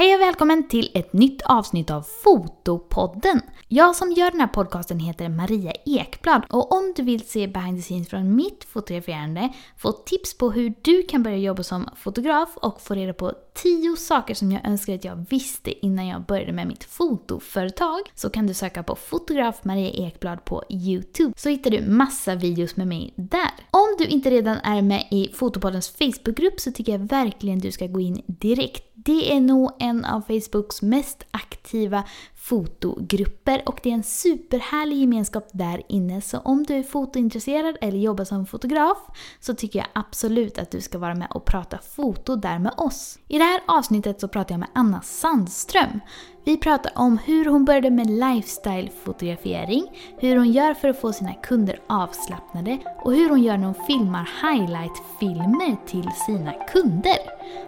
Hej och välkommen till ett nytt avsnitt av Fotopodden. Jag som gör den här podcasten heter Maria Ekblad och om du vill se behind the scenes från mitt fotograferande, få tips på hur du kan börja jobba som fotograf och få reda på 10 saker som jag önskar att jag visste innan jag började med mitt fotoföretag så kan du söka på fotograf Maria Ekblad på Youtube så hittar du massa videos med mig där. Om du inte redan är med i Fotopoddens Facebookgrupp så tycker jag verkligen du ska gå in direkt. Det är nog en av Facebooks mest aktiva fotogrupper och det är en superhärlig gemenskap där inne. Så om du är fotointresserad eller jobbar som fotograf så tycker jag absolut att du ska vara med och prata foto där med oss. I det här avsnittet så pratar jag med Anna Sandström. Vi pratar om hur hon började med lifestyle-fotografering, hur hon gör för att få sina kunder avslappnade och hur hon gör när hon filmar highlight-filmer till sina kunder.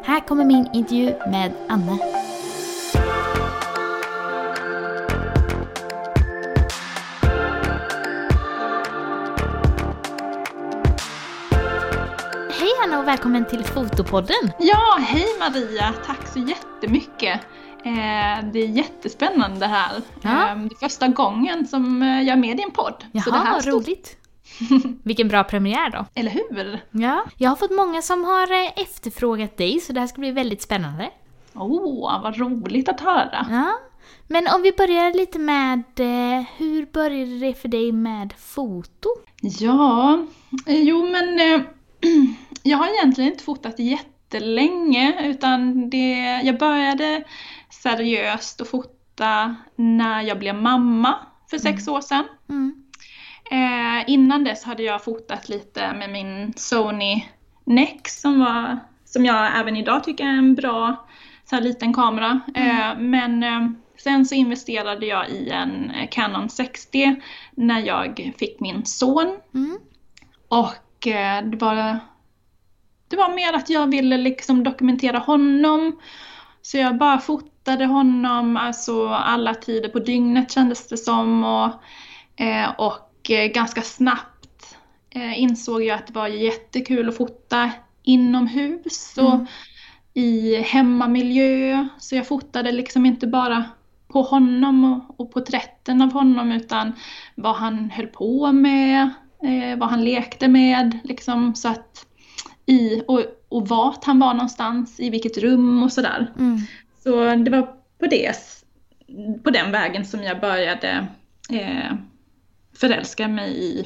Här kommer min intervju med Anna. Hej Anna och välkommen till Fotopodden! Ja, hej Maria! Tack så jättemycket! Eh, det är jättespännande här. Ja. Eh, det är första gången som jag är med i en podd. Jaha, så det här står- roligt! Vilken bra premiär då! Eller hur? Ja, jag har fått många som har eh, efterfrågat dig så det här ska bli väldigt spännande. Åh, oh, vad roligt att höra. Ja. Men om vi börjar lite med, eh, hur började det för dig med foto? Ja, eh, jo men eh, jag har egentligen inte fotat jättelänge utan det, jag började seriöst att fota när jag blev mamma för sex år sedan. Mm. Eh, innan dess hade jag fotat lite med min Sony Nex som, var, som jag även idag tycker är en bra så här liten kamera. Eh, men eh, sen så investerade jag i en Canon 60 när jag fick min son. Mm. Och eh, det var, det var mer att jag ville liksom dokumentera honom. Så jag bara fotade honom, alltså alla tider på dygnet kändes det som. Och, eh, och eh, ganska snabbt eh, insåg jag att det var jättekul att fota inomhus och Mm. i hemmamiljö. Så jag fotade liksom inte bara på honom och, och porträtten av honom utan vad han höll på med, vad han lekte med. Liksom, så att i, och, och vart han var någonstans, i vilket rum och sådär. Mm. Så det var på, det, på den vägen som jag började eh, förälska mig i,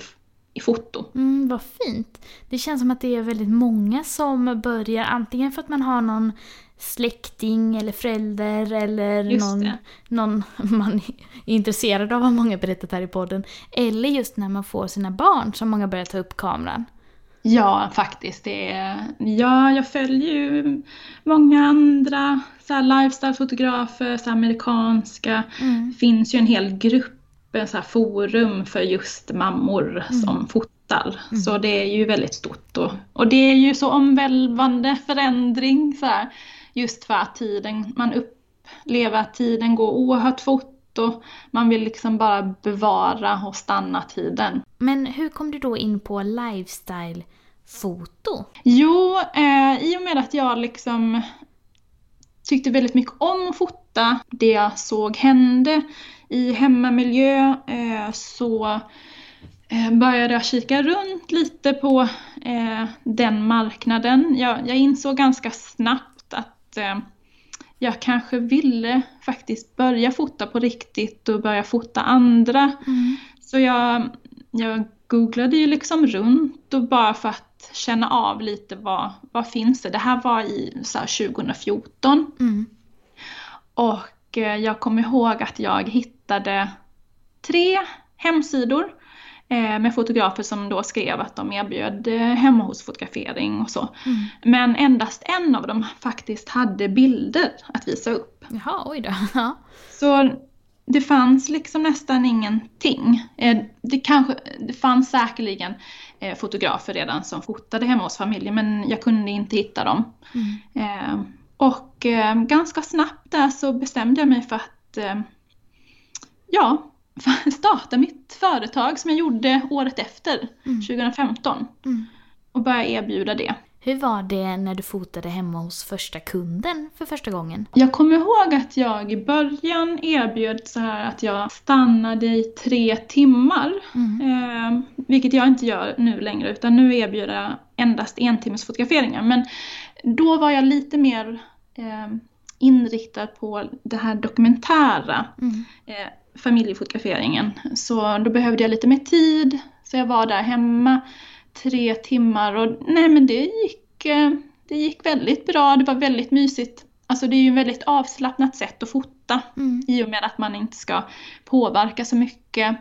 i foto. Mm, vad fint. Det känns som att det är väldigt många som börjar antingen för att man har någon släkting eller förälder eller någon, någon man är intresserad av, har många berättat här i podden. Eller just när man får sina barn som många börjar ta upp kameran. Ja, faktiskt. Det är, ja, jag följer ju många andra så lifestyle-fotografer, så amerikanska. Mm. Det finns ju en hel grupp, en så forum för just mammor som fotar. Så det är ju väldigt stort. Och, och det är ju så omvälvande förändring så här, just för att tiden, man upplever att tiden går oerhört fort och man vill liksom bara bevara och stanna tiden. Men hur kom du då in på lifestyle-foto? Jo, eh, i och med att jag liksom tyckte väldigt mycket om att fota det jag såg hände i hemmamiljö eh, så eh, började jag kika runt lite på eh, den marknaden. Jag, jag insåg ganska snabbt att eh, jag kanske ville faktiskt börja fota på riktigt och börja fota andra. Mm. Så jag, jag googlade ju liksom runt och bara för att känna av lite vad, vad finns det. Det här var i så här 2014 Mm. och eh, jag kommer ihåg att jag hittade tre hemsidor med fotografer som då skrev att de erbjöd eh, hemma hos fotografering och så. Mm. Men endast en av dem faktiskt hade bilder att visa upp. Jaha, oj då. Ja. Så det fanns liksom nästan ingenting. Eh, Det, kanske, det fanns säkerligen eh, fotografer redan som fotade hemma hos familjen men jag kunde inte hitta dem. Mm. Eh, Och eh, ganska snabbt där så bestämde jag mig för att eh, ja, starta mitt företag som jag gjorde året efter, Mm. 2015. Mm. Och börja erbjuda det. Hur var det när du fotade hemma hos första kunden för första gången? Jag kommer ihåg att jag i början erbjöd så här att jag stannade i tre timmar. Mm. Eh, vilket jag inte gör nu längre utan nu erbjuder jag endast en timmes fotograferingar. Men då var jag lite mer eh, inriktad på det här dokumentära Mm. eh, familjefotograferingen. Så då behövde jag lite mer tid. Så jag var där hemma tre timmar och nej men det gick, eh, det gick väldigt bra. Det var väldigt mysigt. Alltså det är ju ett väldigt avslappnat sätt att fota Mm. i och med att man inte ska påverka så mycket.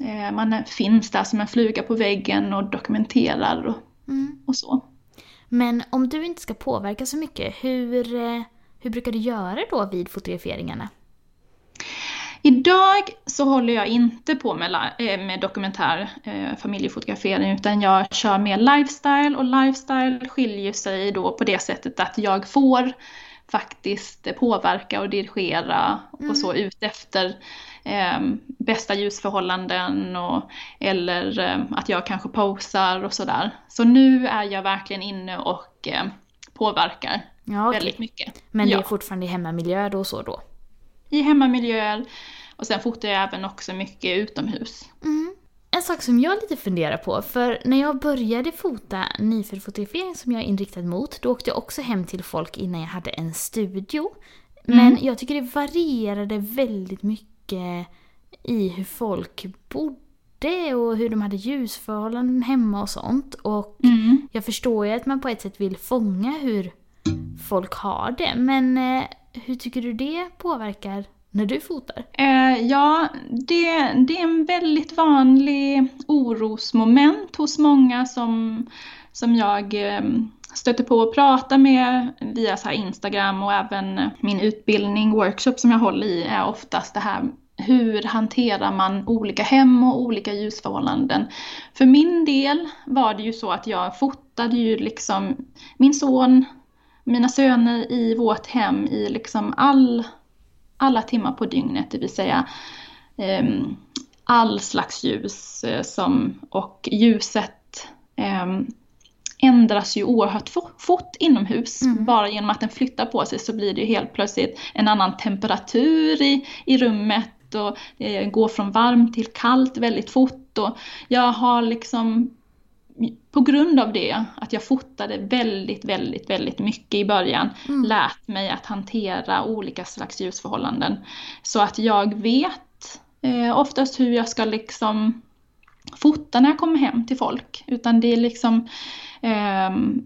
Eh, Man finns där som en fluga på väggen och dokumenterar och, Mm. och så. Men om du inte ska påverka så mycket, hur, eh, hur brukar du göra då vid fotograferingarna? Idag så håller jag inte på med, eh, med dokumentär eh, familjefotografering utan jag kör mer lifestyle och lifestyle skiljer sig då på det sättet att jag får faktiskt påverka och dirigera och så ut efter eh, bästa ljusförhållanden och, eller eh, att jag kanske posar och sådär. Så nu är jag verkligen inne och eh, påverkar Ja, okej. väldigt mycket. Men det Ja är fortfarande i hemmamiljö då så då? i hemmamiljöer. Och sen fotar jag även också mycket utomhus. Mm. En sak som jag lite funderar på, för när jag började fota nyföddfotografering som jag är inriktad mot, då åkte jag också hem till folk innan jag hade en studio. Men jag tycker det varierade väldigt mycket i hur folk bodde och hur de hade ljusförhållanden hemma och sånt. Och Mm. jag förstår ju att man på ett sätt vill fånga hur folk har det, men eh, hur tycker du det påverkar när du fotar? Eh, ja, det, det är en väldigt vanlig orosmoment hos många som, som jag eh, stöter på och pratar med via så här Instagram och även min utbildning, workshop som jag håller i är oftast det här hur hanterar man olika hem och olika ljusförhållanden? För min del var det ju så att jag fotade ju liksom min son, mina söner i vårt hem i liksom all alla timmar på dygnet, det vill säga ehm, all slags ljus eh, som, och ljuset ehm, ändras ju oerhört fo- fort inomhus. Mm. Bara genom att den flyttar på sig så blir det ju helt plötsligt en annan temperatur i, i rummet och det går från varmt till kallt väldigt fort. Och jag har liksom på grund av det, att jag fotade väldigt, väldigt, väldigt mycket i början, Mm. lärt mig att hantera olika slags ljusförhållanden. Så att jag vet eh, oftast hur jag ska liksom fota när jag kommer hem till folk. Utan det är liksom ehm,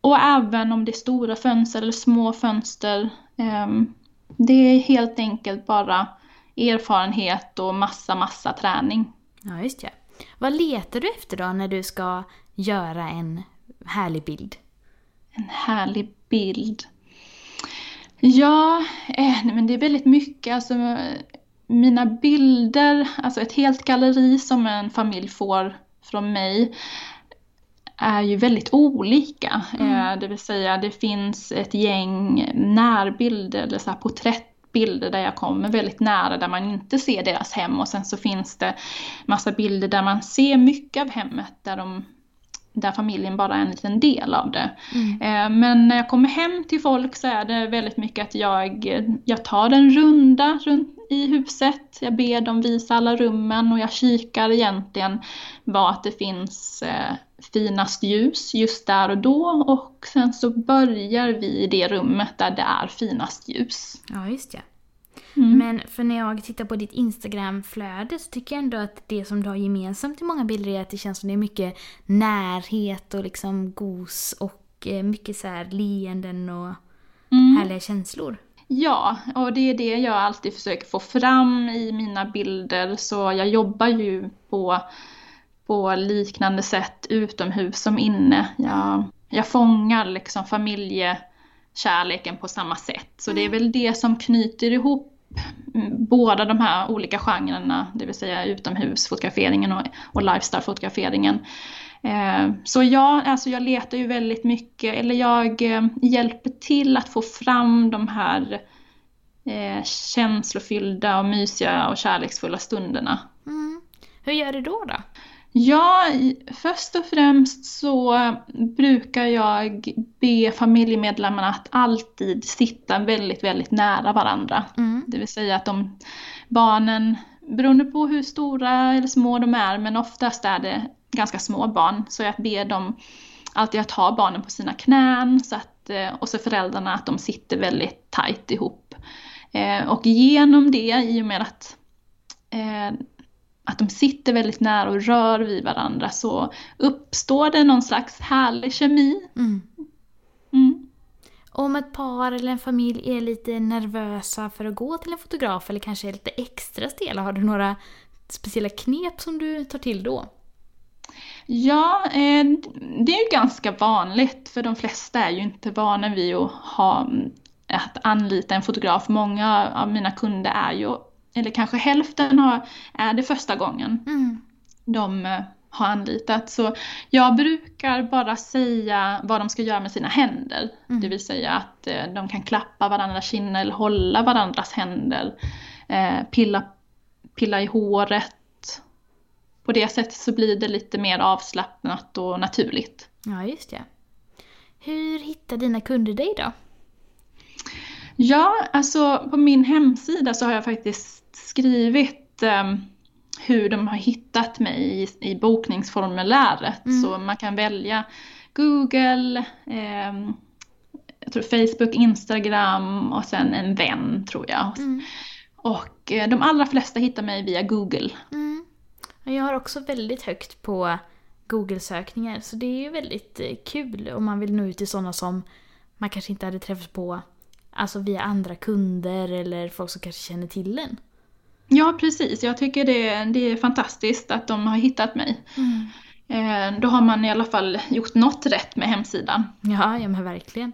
och även om det är stora fönster eller små fönster. ehm, det är helt enkelt bara erfarenhet och massa, massa träning. Ja, just ja. Vad letar du efter då när du ska göra en härlig bild? En härlig bild. Ja, eh, nej, men det är väldigt mycket. Alltså, mina bilder, alltså ett helt galleri som en familj får från mig är ju väldigt olika. Eh, det vill säga det finns ett gäng närbilder eller så här bilder där jag kommer väldigt nära där man inte ser deras hem. Och sen så finns det massa bilder där man ser mycket av hemmet där de där familjen bara är en liten del av det. Eh, Men när jag kommer hem till folk så är det väldigt mycket att jag, jag tar en runda runt i huset. Jag ber dem visa alla rummen och jag kikar egentligen vart det finns eh, finast ljus just där och då och sen så börjar vi i det rummet där det är finast ljus. Ja, just ja. Mm. Men för när jag tittar på ditt Instagram-flöde så tycker jag ändå att det som du har gemensamt i många bilder är att det känns som det är mycket närhet och liksom gos och eh, mycket så här leenden och Mm. härliga känslor. Ja, och det är det jag alltid försöker få fram i mina bilder. Så jag jobbar ju på, på liknande sätt utomhus som inne. Jag, jag fångar liksom familjekärleken på samma sätt. Så det är väl det som knyter ihop mm, båda de här olika genrerna, det vill säga utomhusfotograferingen och, och lifestyle-fotograferingen. Eh, Så ja, alltså jag letar ju väldigt mycket, eller jag eh, hjälper till att få fram de här eh, känslofyllda och mysiga och kärleksfulla stunderna. Mm. Hur gör du då då? Ja, först och främst så brukar jag be familjemedlemmarna att alltid sitta väldigt, väldigt nära varandra. Mm. Det vill säga att de barnen, beroende på hur stora eller små de är, men oftast är det ganska små barn, så jag ber dem alltid att ha barnen på sina knän så att, eh, och så föräldrarna att de sitter väldigt tajt ihop. Eh, och genom det, i och med att att de sitter väldigt nära och rör vid varandra så uppstår det någon slags härlig kemi. Mm. Mm. Om ett par eller en familj är lite nervösa för att gå till en fotograf eller kanske är lite extra stela, har du några speciella knep som du tar till då? Ja, eh, det är ju ganska vanligt för de flesta är ju inte vana vid att, ha, att anlita en fotograf. Många av mina kunder är ju eller kanske hälften har, är det första gången mm. de eh, har anlitat. Så jag brukar bara säga vad de ska göra med sina händer. Mm. Det vill säga att eh, de kan klappa varandras kinder eller hålla varandras händer. Eh, pilla, pilla i håret. På det sättet så blir det lite mer avslappnat och naturligt. Ja, just det. Hur hittar dina kunder dig då? Ja, alltså på min hemsida så har jag faktiskt skrivit um, hur de har hittat mig i, i bokningsformuläret. Mm. Så man kan välja Google, um, jag tror Facebook, Instagram och sen en vän tror jag. Mm. Och eh, de allra flesta hittar mig via Google. Mm. Jag har också väldigt högt på Google-sökningar så det är ju väldigt eh, kul om man vill nå ut till sådana som man kanske inte hade träffat på Alltså via andra kunder eller folk som kanske känner till en. Ja, precis. Jag tycker det, det är fantastiskt att de har hittat mig. Mm. Eh, då har man i alla fall gjort något rätt med hemsidan. Ja, ja men verkligen.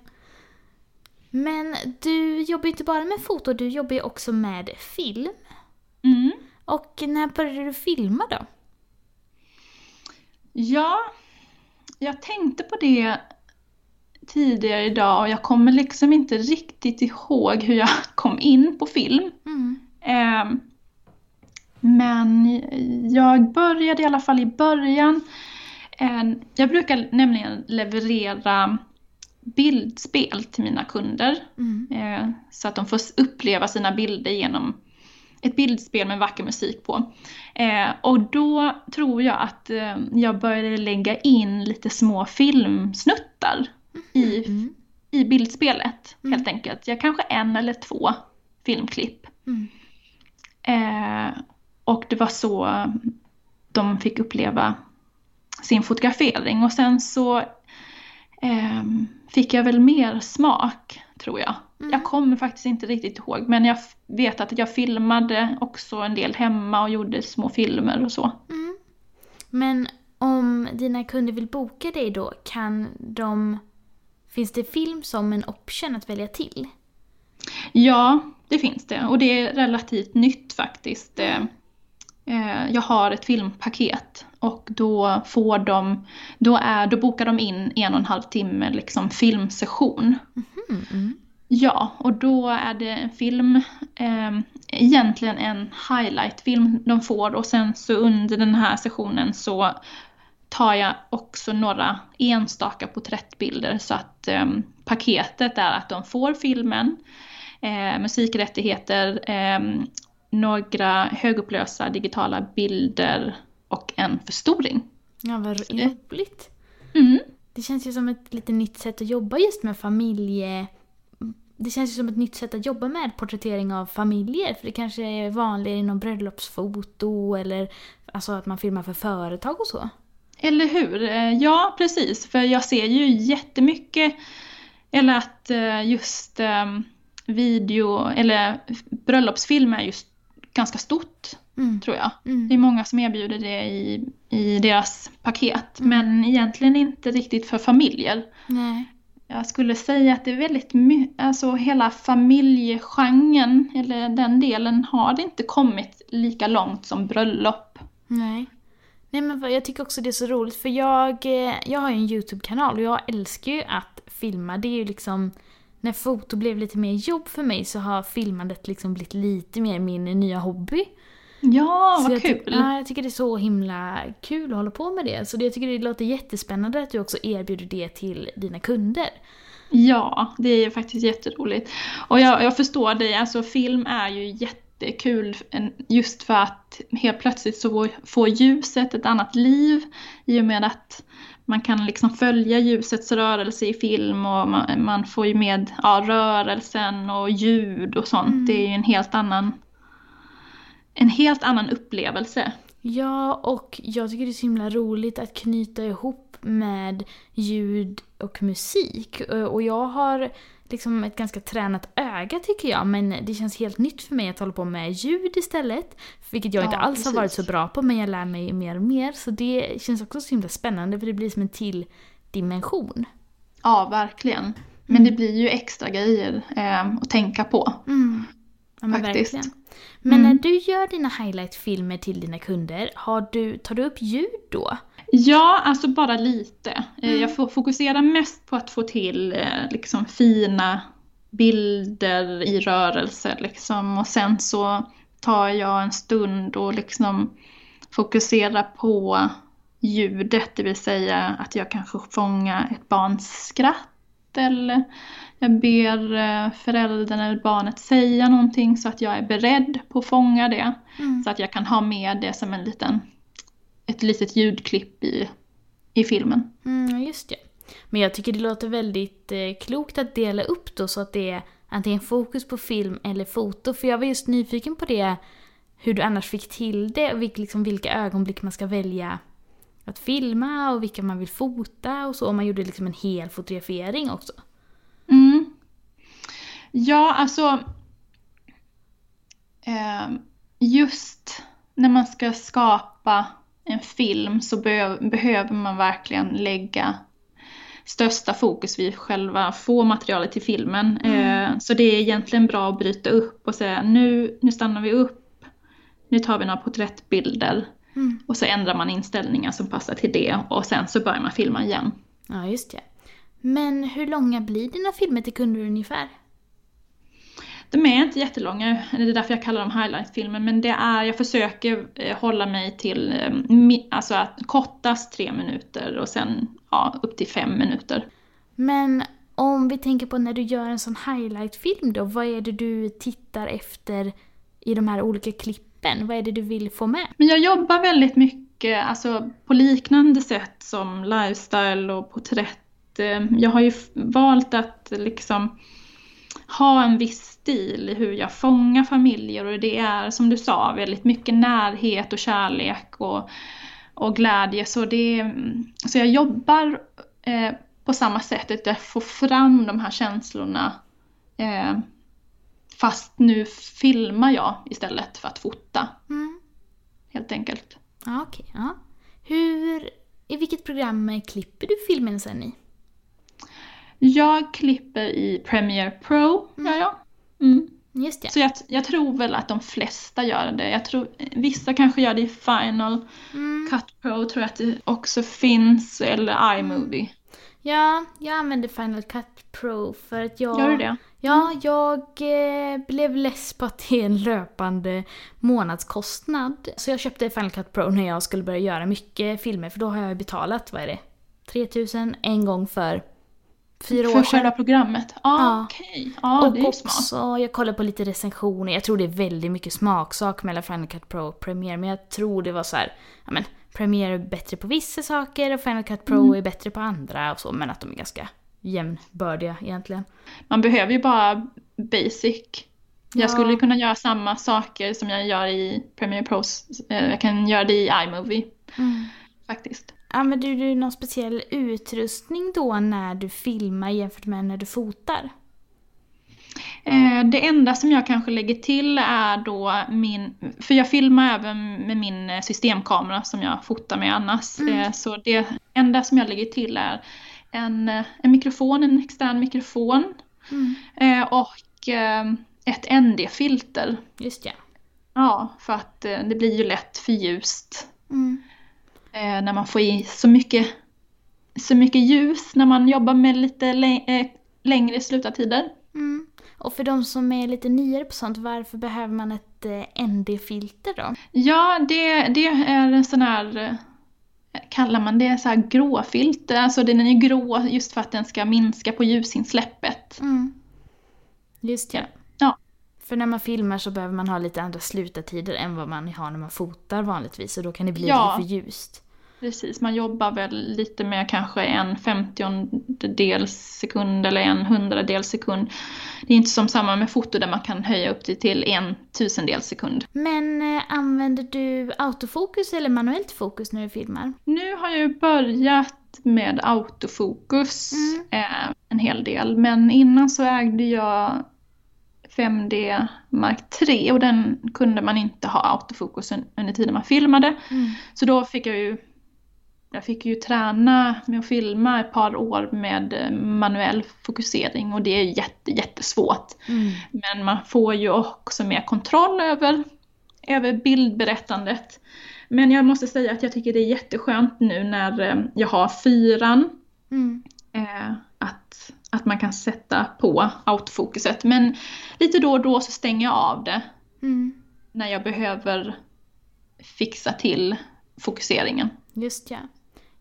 Men du jobbar ju inte bara med foto, du jobbar ju också med film. Mm. Och när började du filma då? Ja, jag tänkte på det tidigare idag och jag kommer liksom inte riktigt ihåg hur jag kom in på film. Mm. Eh, men jag började i alla fall i början. Eh, jag brukar nämligen leverera bildspel till mina kunder. Mm. Eh, så att de får uppleva sina bilder genom ett bildspel med vacker musik på. Eh, och då tror jag att eh, jag började lägga in lite små filmsnuttar i, mm. i bildspelet mm. helt enkelt. Jag kanske en eller två filmklipp. Mm. Eh, och det var så de fick uppleva sin fotografering. Och sen så eh, fick jag väl mer smak, tror jag. Mm. Jag kommer faktiskt inte riktigt ihåg, men jag vet att jag filmade också en del hemma och gjorde små filmer och så. Mm. Men om dina kunder vill boka dig då, kan de Finns det film som en option att välja till? Ja, det finns det. Och det är relativt nytt faktiskt. Eh, eh, jag har ett filmpaket och då får de, då, är, då bokar de in en och en halv timme liksom filmsession. Mm -hmm. Ja, och då är det en film, eh, egentligen en highlightfilm de får och sen så under den här sessionen så tar jag också några enstaka porträttbilder så att eh, paketet är att de får filmen, eh, musikrättigheter, eh, några högupplösa digitala bilder och en förstoring. Ja, vad roligt. Mm. Det känns ju som ett lite nytt sätt att jobba just med familje... Det känns ju som ett nytt sätt att jobba med porträttering av familjer. För det kanske är vanligare inom bröllopsfoto eller alltså att man filmar för företag och så. Eller hur? Eh, ja, precis. För jag ser ju jättemycket, eller att eh, just ehm, video, eller bröllopsfilm är just ganska stort, mm. tror jag. Mm. Det är många som erbjuder det i, i deras paket, mm. men egentligen inte riktigt för familjer. Nej. Jag skulle säga att det är väldigt mycket, alltså hela familjegenren, eller den delen, har inte kommit lika långt som bröllop. Nej. Nej men jag tycker också det är så roligt för jag, eh, jag har ju en YouTube-kanal och jag älskar ju att filma. Det är ju liksom, när foto blev lite mer jobb för mig så har filmandet liksom blivit lite mer min nya hobby. Ja, Så vad kul! Ja, jag tycker det är så himla kul att hålla på med det. Så jag tycker det låter jättespännande att du också erbjuder det till dina kunder. Ja, det är faktiskt jätteroligt. Och jag, jag förstår dig, alltså film är ju jättekul just för att helt plötsligt så får ljuset ett annat liv i och med att man kan liksom följa ljusets rörelse i film och man, man får ju med ja, rörelsen och ljud och sånt. Mm. Det är ju en helt annan en helt annan upplevelse. Ja, och jag tycker det är så himla roligt att knyta ihop med ljud och musik. Och jag har liksom ett ganska tränat öga tycker jag, men det känns helt nytt för mig att hålla på med ljud istället. Vilket jag Ja, inte alls precis. har varit så bra på, men jag lär mig mer och mer. Så det känns också så himla spännande, för det blir som en till dimension. Ja, verkligen. Men det blir ju extra grejer eh, att tänka på. Mm. Ja, men Faktiskt. verkligen. Men Mm. när du gör dina highlight-filmer till dina kunder, har du, tar du upp ljud då? Ja, alltså bara lite. Eh, Mm. Jag får fokusera mest på att få till eh, liksom fina bilder i rörelse liksom. Och sen så tar jag en stund och liksom fokuserar på ljudet, det vill säga att jag kanske fångar ett barns skratt eller jag ber eh, föräldern eller barnet säga någonting så att jag är beredd på att fånga det. Mm. Så att jag kan ha med det som en liten, ett litet ljudklipp i, i filmen. Mm, just det. Men jag tycker det låter väldigt eh, klokt att dela upp då så att det är antingen fokus på film eller foto. För jag var just nyfiken på det, hur du annars fick till det och vilka, liksom, vilka ögonblick man ska välja att filma och vilka man vill fota och så. Om man gjorde liksom en hel fotografering också. Mm. Ja, alltså... Eh, just när man ska skapa en film så be- behöver man verkligen lägga största fokus vid själva få materialet till filmen. Eh, så det är egentligen bra att bryta upp och säga nu, nu stannar vi upp, nu tar vi några porträttbilder Mm. och så ändrar man inställningar som passar till det och sen så börjar man filma igen. Ja, just det. Men hur långa blir dina filmer till kunder ungefär? De är inte jättelånga, det är därför jag kallar dem highlight-filmer, men det är, jag försöker eh, hålla mig till eh, alltså att kortast tre minuter och sen ja, upp till fem minuter. Men om vi tänker på när du gör en sån highlight-film då, vad är det du tittar efter i de här olika klippen? Vad är det du vill få med? Men jag jobbar väldigt mycket alltså, på liknande sätt som lifestyle och porträtt. Eh, Jag har ju valt att liksom ha en viss stil i hur jag fångar familjer och det är som du sa väldigt mycket närhet och kärlek och, och glädje. Så, det, så jag jobbar eh, på samma sätt, att jag får fram de här känslorna eh, fast nu filmar jag istället för att fota Mm. helt enkelt. Ja, okej. ja. Hur, I vilket program klipper du filmen sen i? Jag klipper i Premiere Pro, gör jag. Mm. Just det. Så jag, jag tror väl att de flesta gör det. Jag tror, vissa kanske gör det i Final Mm. Cut Pro, tror jag att det också finns, eller iMovie. Ja, jag använder Final Cut Pro för att jag... Gör du det? Ja, jag eh, blev less på att det är en löpande månadskostnad. Så jag köpte Final Cut Pro när jag skulle börja göra mycket filmer, för då har jag betalat, vad är det? 3000 en gång för fyra år För själva programmet? Ah, Ja. okej. Ja, och det är ju också, smart. jag kollade på lite recensioner, jag tror det är väldigt mycket smaksak mellan Final Cut Pro och Premiere, men jag tror det var så här, ja men Premiere är bättre på vissa saker och Final Cut Pro Mm. är bättre på andra och så, men att de är ganska jämnbördiga egentligen. Man behöver ju bara basic. Ja. Jag skulle kunna göra samma saker som jag gör i Premiere Pro. Eh, Jag kan göra det i iMovie faktiskt. Använder du någon speciell utrustning då när du filmar jämfört med när du fotar? Eh, Det enda som jag kanske lägger till är då min, för jag filmar även med min eh, systemkamera som jag fotar med annars. Mm. Eh, Så det enda som jag lägger till är en, en mikrofon, en extern mikrofon Mm. och ett ND-filter. Just ja. Ja, för att det blir ju lätt för ljust Mm. Eh, när man får i så mycket, så mycket ljus när man jobbar med lite eh, längre slutartider. Mm. Och för de som är lite nyare på sånt, varför behöver man ett eh, ND-filter då? Ja, det, det är en sån här, kallar man det så här gråfilter? Alltså den är ju grå just för att den ska minska på ljusinsläppet. Mm. Just det. Ja. För när man filmar så behöver man ha lite andra slutartider än vad man har när man fotar vanligtvis. Och då kan det bli Ja. lite för ljust. Precis, man jobbar väl lite med kanske en femtiondels sekund eller en hundradels sekund. Det är inte som samma med foto där man kan höja upp det till en tusendels sekund. Men eh, använder du autofokus eller manuellt fokus när du filmar? Nu har jag ju börjat med autofokus Mm. eh, en hel del, men innan så ägde jag 5D Mark 3 och den kunde man inte ha autofokus un- under tiden man filmade. Mm. Så då fick jag ju jag fick ju träna med att filma ett par år med eh, manuell fokusering och det är jätte, jättesvårt. Mm. Men man får ju också mer kontroll över, över bildberättandet. Men jag måste säga att jag tycker det är jätteskönt nu när eh, jag har fyran Mm. eh, att, att man kan sätta på autofokuset. Men lite då och då så stänger jag av det Mm. när jag behöver fixa till fokuseringen. Just ja.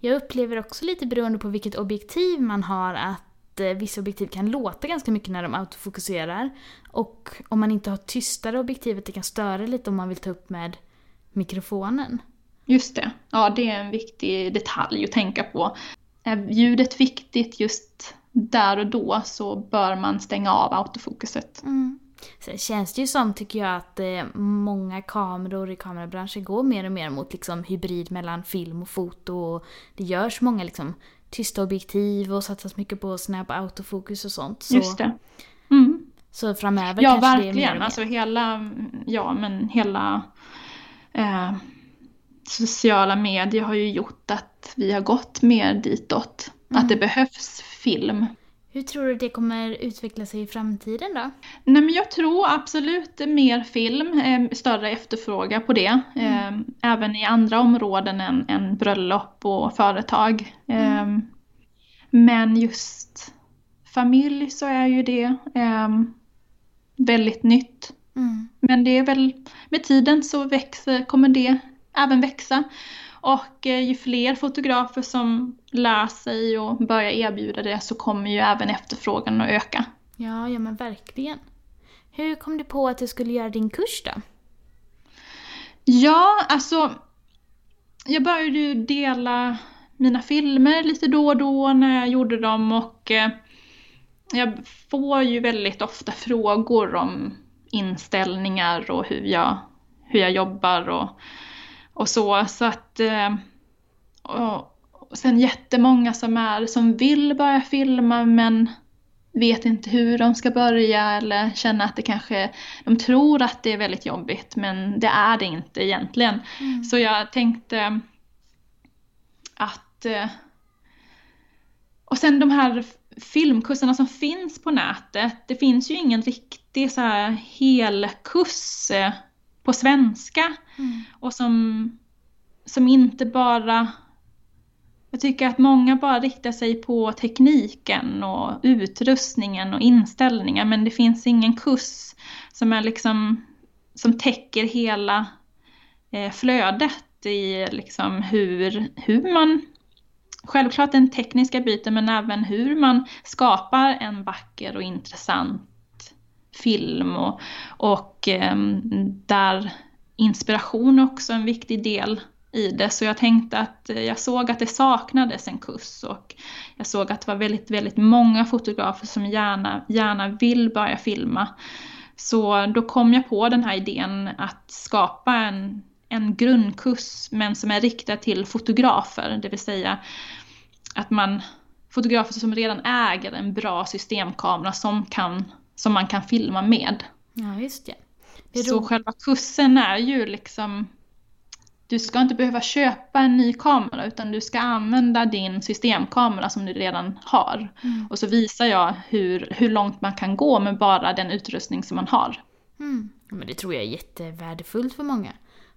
Jag upplever också lite beroende på vilket objektiv man har att eh, vissa objektiv kan låta ganska mycket när de autofokuserar. Och om man inte har tystare objektivet det kan störa lite om man vill ta upp med mikrofonen. Just det. Ja, det är en viktig detalj att tänka på. Är ljudet viktigt just där och då så bör man stänga av autofokuset. Mm. Sen känns det ju som, tycker jag, att eh, många kameror i kamerabranschen går mer och mer mot liksom, hybrid mellan film och foto. Och det görs många liksom, tysta objektiv och satsas mycket på snabb autofokus och sånt. Så, Just det. Mm. så framöver Ja, kanske det är mer verkligen. och mer. Alltså hela, ja men hela eh, sociala medier har ju gjort att vi har gått mer ditåt. Mm. Att det behövs film. Hur tror du det kommer utveckla sig i framtiden då? Nej men jag tror absolut mer film, eh, större efterfrågan på det. Eh, även i andra områden än, än bröllop och företag. Eh, men just familj så är ju det väldigt nytt. Mm. Men det är väl med tiden så växer, kommer det även växa. Och eh, ju fler fotografer som lär sig och börjar erbjuda det så kommer ju även efterfrågan att öka. Ja, ja men verkligen. Hur kom du på att du skulle göra din kurs då? Ja, alltså jag började ju dela mina filmer lite då och då när jag gjorde dem och eh, jag får ju väldigt ofta frågor om inställningar och hur jag, hur jag jobbar och, och så. Så att eh, och, och sen jättemånga som, är, som vill börja filma men vet inte hur de ska börja eller känner att det kanske, de tror att det är väldigt jobbigt men det är det inte egentligen. Mm. Så jag tänkte att... eh, Och sen de här filmkurserna som finns på nätet, det finns ju ingen riktig så här helkurs eh, på svenska Mm. och som, som inte bara... Jag tycker att många bara riktar sig på tekniken och utrustningen och inställningar men det finns ingen kurs som är liksom som täcker hela eh, flödet i liksom hur, hur man Självklart den tekniska biten men även hur man skapar en vacker och intressant film och, och ehm, där inspiration också är en viktig del i det. Så jag tänkte att eh, jag såg att det saknades en kurs och jag såg att det var väldigt, väldigt många fotografer som gärna, gärna vill börja filma. Så då kom jag på den här idén att skapa en, en grundkurs men som är riktad till fotografer, det vill säga att man fotografer som redan äger en bra systemkamera som, kan, som man kan filma med. Ja, just det. det är Så själva kursen är ju liksom du ska inte behöva köpa en ny kamera utan du ska använda din systemkamera som du redan har. Mm. Och så visar jag hur, hur långt man kan gå med bara den utrustning som man har. Mm. Men det tror jag är jättevärdefullt för många.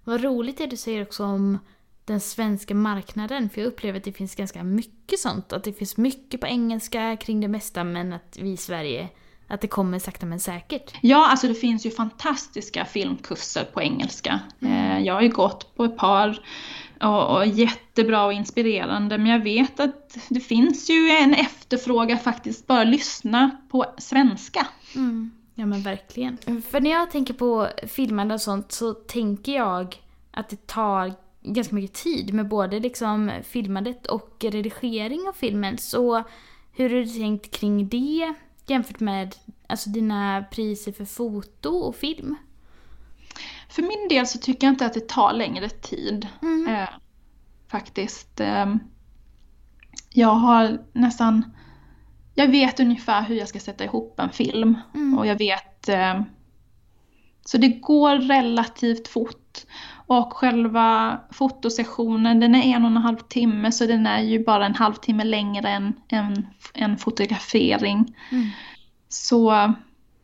Vad roligt det du säger också om den svenska marknaden, för jag upplever att det finns ganska mycket sånt. Att det finns mycket på engelska kring det mesta, men att vi i Sverige att det kommer sakta men säkert? Ja, alltså det finns ju fantastiska filmkurser på engelska. Mm. Jag har ju gått på ett par och, och jättebra och inspirerande. Men jag vet att det finns ju en efterfrågan faktiskt bara lyssna på svenska. Mm. Ja men verkligen. För när jag tänker på filmande och sånt så tänker jag att det tar ganska mycket tid med både liksom filmandet och redigering av filmen. Så hur har du tänkt kring det jämfört med alltså, dina priser för foto och film? För min del så tycker jag inte att det tar längre tid. Mm. Eh, faktiskt. Eh, jag har nästan... Jag vet ungefär hur jag ska sätta ihop en film. Mm. Och jag vet... Eh, så det går relativt fort. Och själva fotosessionen den är en och en halv timme så den är ju bara en halvtimme längre än en, en fotografering. Mm. Så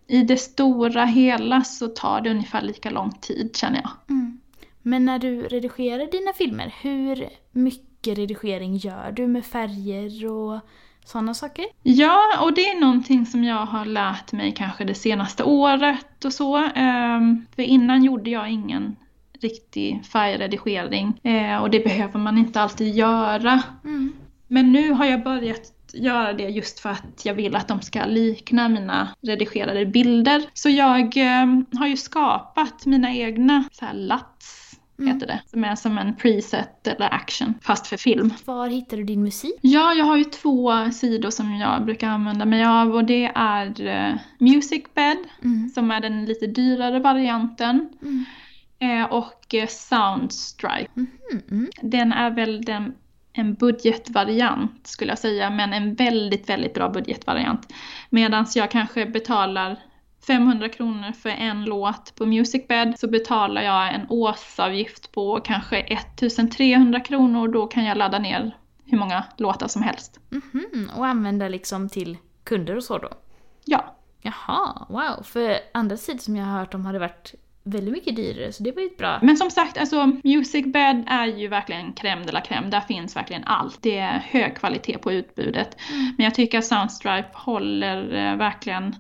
i det stora hela så tar det ungefär lika lång tid känner jag. Mm. Men när du redigerar dina filmer, hur mycket redigering gör du med färger och sådana saker? Ja, och det är någonting som jag har lärt mig kanske det senaste året och så. Ehm, för innan gjorde jag ingen riktig färgredigering eh, och det behöver man inte alltid göra. Mm. Men nu har jag börjat göra det just för att jag vill att de ska likna mina redigerade bilder. Så jag eh, har ju skapat mina egna så här LUTs Mm. heter det. Som är som en preset eller action, fast för film. Var hittar du din musik? Ja, jag har ju två sidor som jag brukar använda mig av och det är uh, Musicbed, mm. som är den lite dyrare varianten. Mm. Eh, och uh, Soundstripe. Mm-hmm. Den är väl den en budgetvariant skulle jag säga, men en väldigt, väldigt bra budgetvariant. Medan jag kanske betalar 500 kronor för en låt på Musicbed så betalar jag en årsavgift på kanske 1300 kronor. Då kan jag ladda ner hur många låtar som helst. Mm -hmm. Och använda liksom till kunder och så då? Ja. Jaha, wow. För andra sidor som jag har hört om har det varit väldigt mycket dyrare, så det var ju bra. Men som sagt, alltså Musicbed är ju verkligen crème de la crème. Där finns verkligen allt. Det är hög kvalitet på utbudet. Mm. Men jag tycker att Soundstripe håller eh, verkligen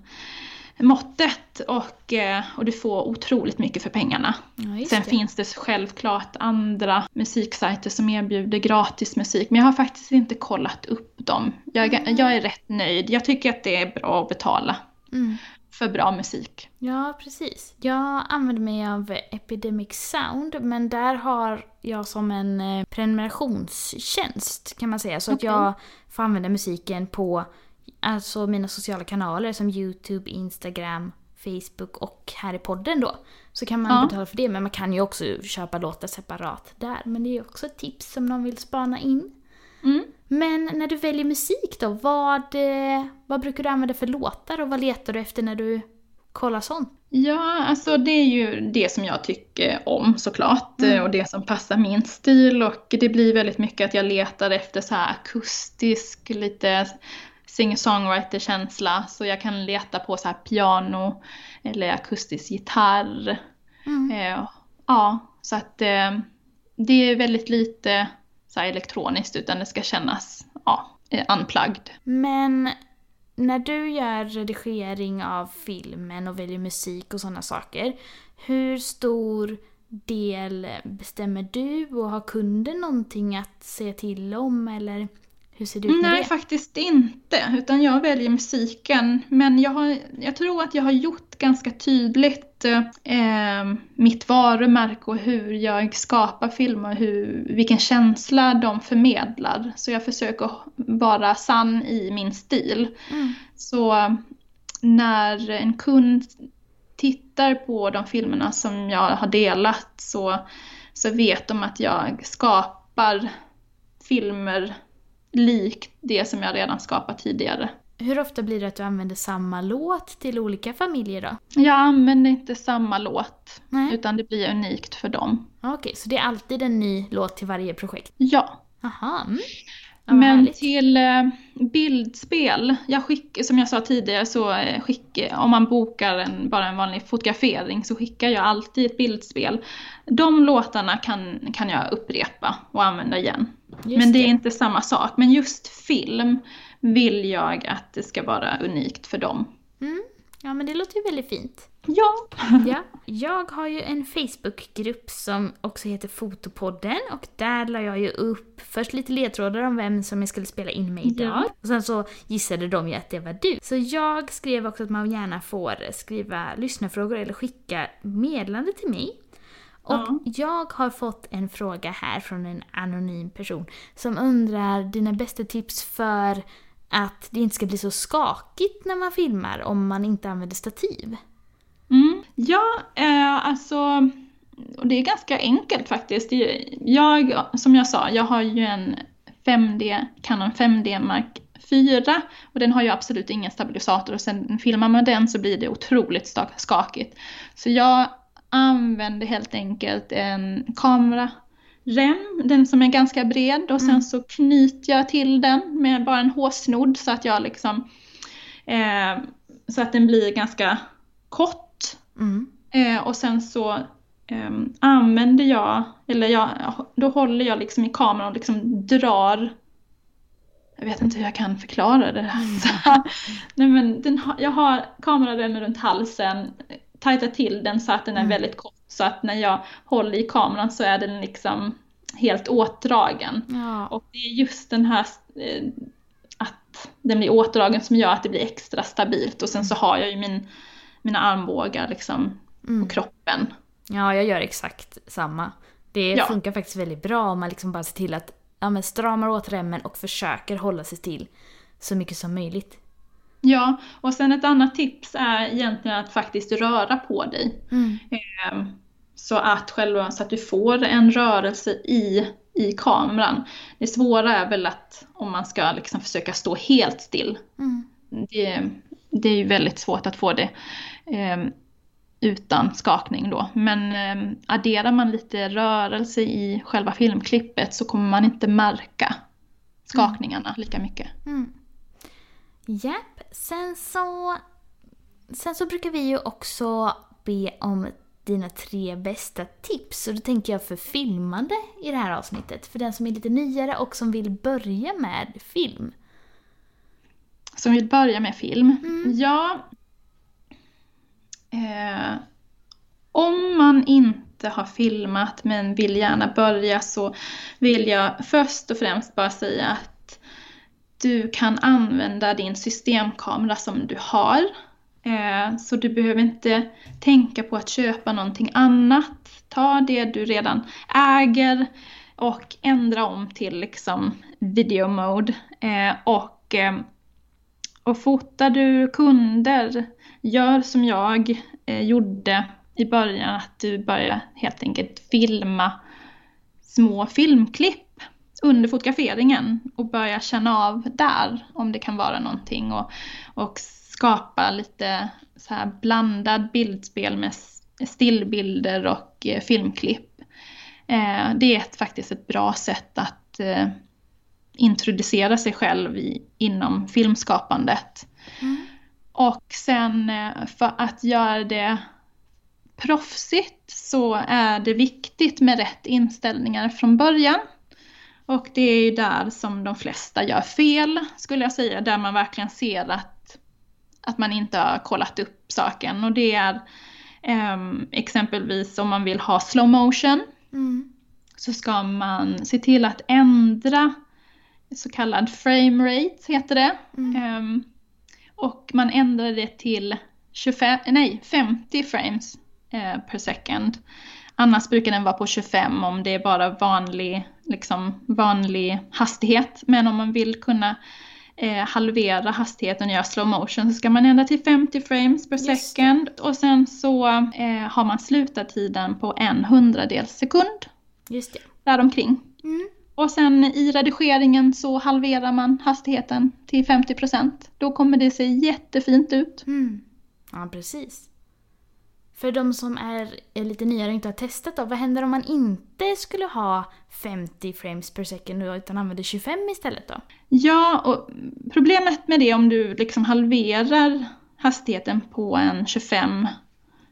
måttet och, eh, och du får otroligt mycket för pengarna. Ja, Sen det. finns det självklart andra musiksajter som erbjuder gratis musik men jag har faktiskt inte kollat upp dem. Jag, mm. jag är rätt nöjd. Jag tycker att det är bra att betala. Mm för bra musik. Ja, precis. Jag använder mig av Epidemic Sound, men där har jag som en eh, prenumerationstjänst kan man säga. Så okay. att jag får använda musiken på alltså mina sociala kanaler som YouTube, Instagram, Facebook och här i podden då. Så kan man ja. betala för det, men man kan ju också köpa låtar separat där. Men det är ju också ett tips om någon vill spana in. Mm. Men när du väljer musik då, vad, eh, vad brukar du använda för låtar och vad letar du efter när du kollar sånt? Ja, alltså det är ju det som jag tycker om såklart mm. och det som passar min stil och det blir väldigt mycket att jag letar efter så här akustisk, lite singer-songwriter-känsla. Så jag kan leta på så här piano eller akustisk gitarr. Mm. Eh, ja, så att eh, det är väldigt lite så elektroniskt utan det ska kännas ja, unplugged. Men när du gör redigering av filmen och väljer musik och sådana saker, hur stor del bestämmer du och har kunden någonting att säga till om eller hur ser det ut med Nej, det? faktiskt inte. Utan jag väljer musiken. Men jag, har, jag tror att jag har gjort ganska tydligt eh, mitt varumärke och hur jag skapar filmer, hur, vilken känsla de förmedlar. Så jag försöker vara sann i min stil. Mm. Så när en kund tittar på de filmerna som jag har delat så, så vet de att jag skapar filmer likt det som jag redan skapat tidigare. Hur ofta blir det att du använder samma låt till olika familjer då? Jag använder inte samma låt, Nej. utan det blir unikt för dem. Okej, så det är alltid en ny låt till varje projekt? Ja. Aha. Mm. Men härligt. till eh, bildspel, jag skick, som jag sa tidigare så eh, skick, om man bokar en, bara en vanlig fotografering så skickar jag alltid ett bildspel. De låtarna kan, kan jag upprepa och använda igen. Just Men det är inte samma sak. Men just film vill jag att det ska vara unikt för dem. Mm. Ja, men det låter ju väldigt fint. Ja. Ja, jag har ju en Facebookgrupp som också heter Fotopodden och där la jag ju upp först lite ledtrådar om vem som jag skulle spela in med idag. Ja. Och sen så gissade de ju att det var du. Så jag skrev också att man gärna får skriva lyssnarfrågor eller skicka meddelande till mig. Och Ja. jag har fått en fråga här från en anonym person som undrar dina bästa tips för att det inte ska bli så skakigt när man filmar om man inte använder stativ. Ja, eh, alltså och det är ganska enkelt faktiskt. Jag, som jag sa, jag har ju en 5D, Canon 5D Mark 4 och den har ju absolut ingen stabilisator och sen filmar man den så blir det otroligt skakigt. Så jag använder helt enkelt en kamerarem, den som är ganska bred och sen Mm. så knyter jag till den med bara en hårsnodd så att jag liksom eh, så att den blir ganska kort Mm. Eh, och sen så ehm, använder jag, eller jag, då håller jag liksom i kameran och liksom drar jag vet inte hur jag kan förklara det här. Så, nej men den, jag har kameraremmen runt halsen, tajtar till den så att den är Mm. väldigt kort. Så att när jag håller i kameran så är den liksom helt åtdragen. Ja. Och det är just den här eh, att den blir åtdragen som gör att det blir extra stabilt. Och sen så har jag ju min, mina armbågar liksom Mm. på kroppen. Ja, jag gör exakt samma. Det Ja. funkar faktiskt väldigt bra om man liksom bara ser till att ja, men stramar åt remmen och försöker hålla sig till så mycket som möjligt. Ja, och sen ett annat tips är egentligen att faktiskt röra på dig. Ehm, Så att, själva, så att du får en rörelse i, i kameran. Det svåra är väl att om man ska liksom försöka stå helt still. Mm. Det, det är ju väldigt svårt att få det utan skakning då. Men ehm, adderar man lite rörelse i själva filmklippet så kommer man inte märka skakningarna lika mycket. Mm. Japp, sen så... Sen så brukar vi ju också be om dina tre bästa tips. Och då tänker jag för filmande i det här avsnittet. För den som är lite nyare och som vill börja med film. Som vill börja med film. Mm. Ja. Eh, om man inte har filmat men vill gärna börja så vill jag först och främst bara säga att du kan använda din systemkamera som du har. Eh, så du behöver inte tänka på att köpa någonting annat. Ta det du redan äger och ändra om till liksom video mode. Eh, och eh, och fotar du kunder, gör som jag eh, gjorde i början, att du börjar helt enkelt filma små filmklipp under fotograferingen och börja känna av där om det kan vara någonting och, och skapa lite så här blandad bildspel med stillbilder och eh, filmklipp. Eh, det är ett, faktiskt ett bra sätt att eh, introducera sig själv i, inom filmskapandet. Mm. Och sen eh, för att göra det proffsigt så är det viktigt med rätt inställningar från början. Och det är ju där som de flesta gör fel, skulle jag säga, där man verkligen ser att, att man inte har kollat upp saken. Och det är ehm, exempelvis om man vill ha slow motion Mm. så ska man se till att ändra så kallad frame rate, heter det. Mm. Ehm, och man ändrar det till 25, nej, 50 frames eh, per second. Annars brukar den vara på 25 om det är bara vanlig, liksom, vanlig hastighet. Men om man vill kunna eh, halvera hastigheten och göra slow motion så ska man ändra till 50 frames per second. Och sen så eh, har man slutartiden på en hundradels sekund Just det. däromkring. Mm. Och sen i redigeringen så halverar man hastigheten till 50%. Då kommer det se jättefint ut. Mm. Ja, precis. För de som är, är lite nyare och inte har testat då, vad händer om man inte skulle ha 50 frames per second utan använder 25 istället då? Ja, och problemet med det om du liksom halverar hastigheten på en 25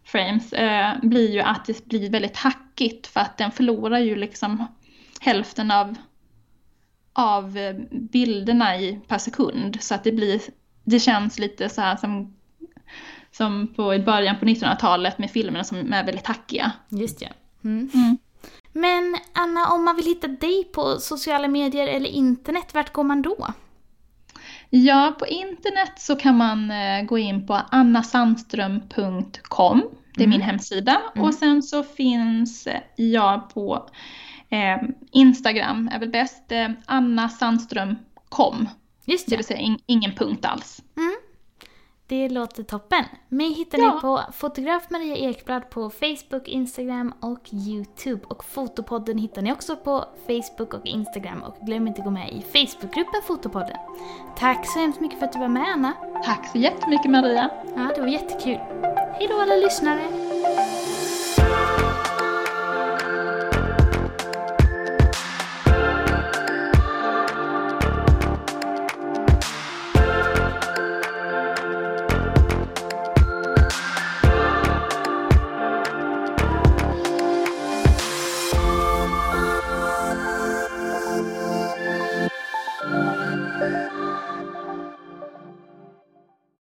frames eh, blir ju att det blir väldigt hackigt för att den förlorar ju liksom hälften av, av eh, bilderna i, per sekund. Så att det blir, det känns lite så här som som på, i början på 1900-talet med filmerna som är väldigt hackiga. Just ja. Mm. Mm. Men Anna, om man vill hitta dig på sociala medier eller internet, vart går man då? Ja, på internet så kan man eh, gå in på annasandström.com. Det är Mm. min hemsida. Mm. Och sen så finns eh, jag på eh, Instagram, är väl bäst, eh, annasandström.com. Just Det ja. vill säga in, ingen punkt alls. Det låter toppen. Mig hittar Ja. ni på fotograf Maria Ekblad på Facebook, Instagram och Youtube. Och Fotopodden hittar ni också på Facebook och Instagram. Och glöm inte att gå med i Facebookgruppen Fotopodden. Tack så hemskt mycket för att du var med Anna. Tack så jättemycket Maria. Ja, det var jättekul. Hej då alla lyssnare!